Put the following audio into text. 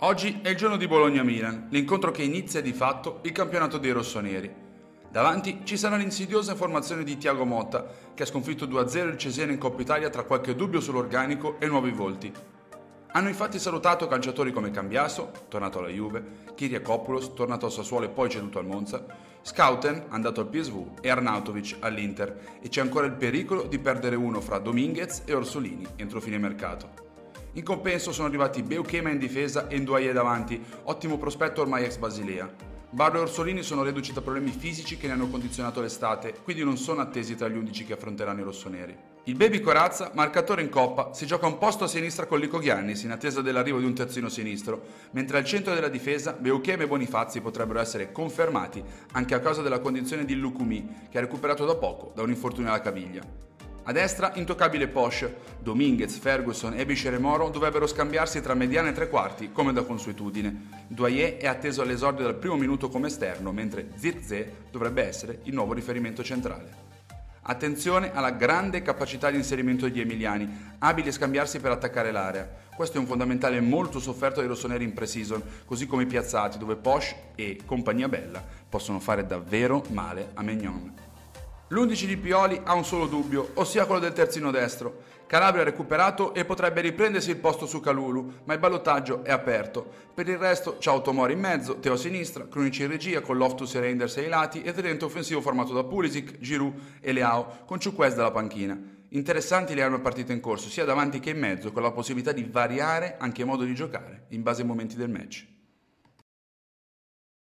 Oggi è il giorno di Bologna-Milan, l'incontro che inizia di fatto il campionato dei rossoneri. Davanti ci sarà l'insidiosa formazione di Tiago Motta, che ha sconfitto 2-0 il Cesena in Coppa Italia tra qualche dubbio sull'organico e nuovi volti. Hanno infatti salutato calciatori come Cambiaso, tornato alla Juve, Kiriakopoulos, tornato al Sassuolo e poi ceduto al Monza, Scouten, andato al PSV, e Arnautovic all'Inter, e c'è ancora il pericolo di perdere uno fra Dominguez e Orsolini entro fine mercato. In compenso sono arrivati Beuchema in difesa e Nduaye davanti, ottimo prospetto ormai ex Basilea. Barro e Orsolini sono reduci da problemi fisici che ne hanno condizionato l'estate, quindi non sono attesi tra gli 11 che affronteranno i rossoneri. Il Baby Corazza, marcatore in coppa, si gioca un posto a sinistra con Lico Ghiannis in attesa dell'arrivo di un terzino sinistro, mentre al centro della difesa Beuchema e Bonifazzi potrebbero essere confermati anche a causa della condizione di Lucumi, che ha recuperato da poco da un infortunio alla caviglia. A destra, intoccabile Porsche, Dominguez, Ferguson e Bisher Moro dovrebbero scambiarsi tra mediane e tre quarti, come da consuetudine. Doyer è atteso all'esordio dal primo minuto come esterno, mentre Zirze dovrebbe essere il nuovo riferimento centrale. Attenzione alla grande capacità di inserimento degli emiliani, abili a scambiarsi per attaccare l'area. Questo è un fondamentale molto sofferto dai rossoneri in pre-season, così come i piazzati dove Posh e compagnia bella possono fare davvero male a Mignon. L'11 di Pioli ha un solo dubbio, ossia quello del terzino destro. Calabria ha recuperato e potrebbe riprendersi il posto su Calulu, ma il ballottaggio è aperto. Per il resto c'è Automori in mezzo, Teo a sinistra, Crunici in regia con Loftus e Reinders ai lati e tridente offensivo formato da Pulisic, Giroud e Leao, con Ciuquez dalla panchina. Interessanti le armi partite in corso, sia davanti che in mezzo, con la possibilità di variare anche modo di giocare, in base ai momenti del match.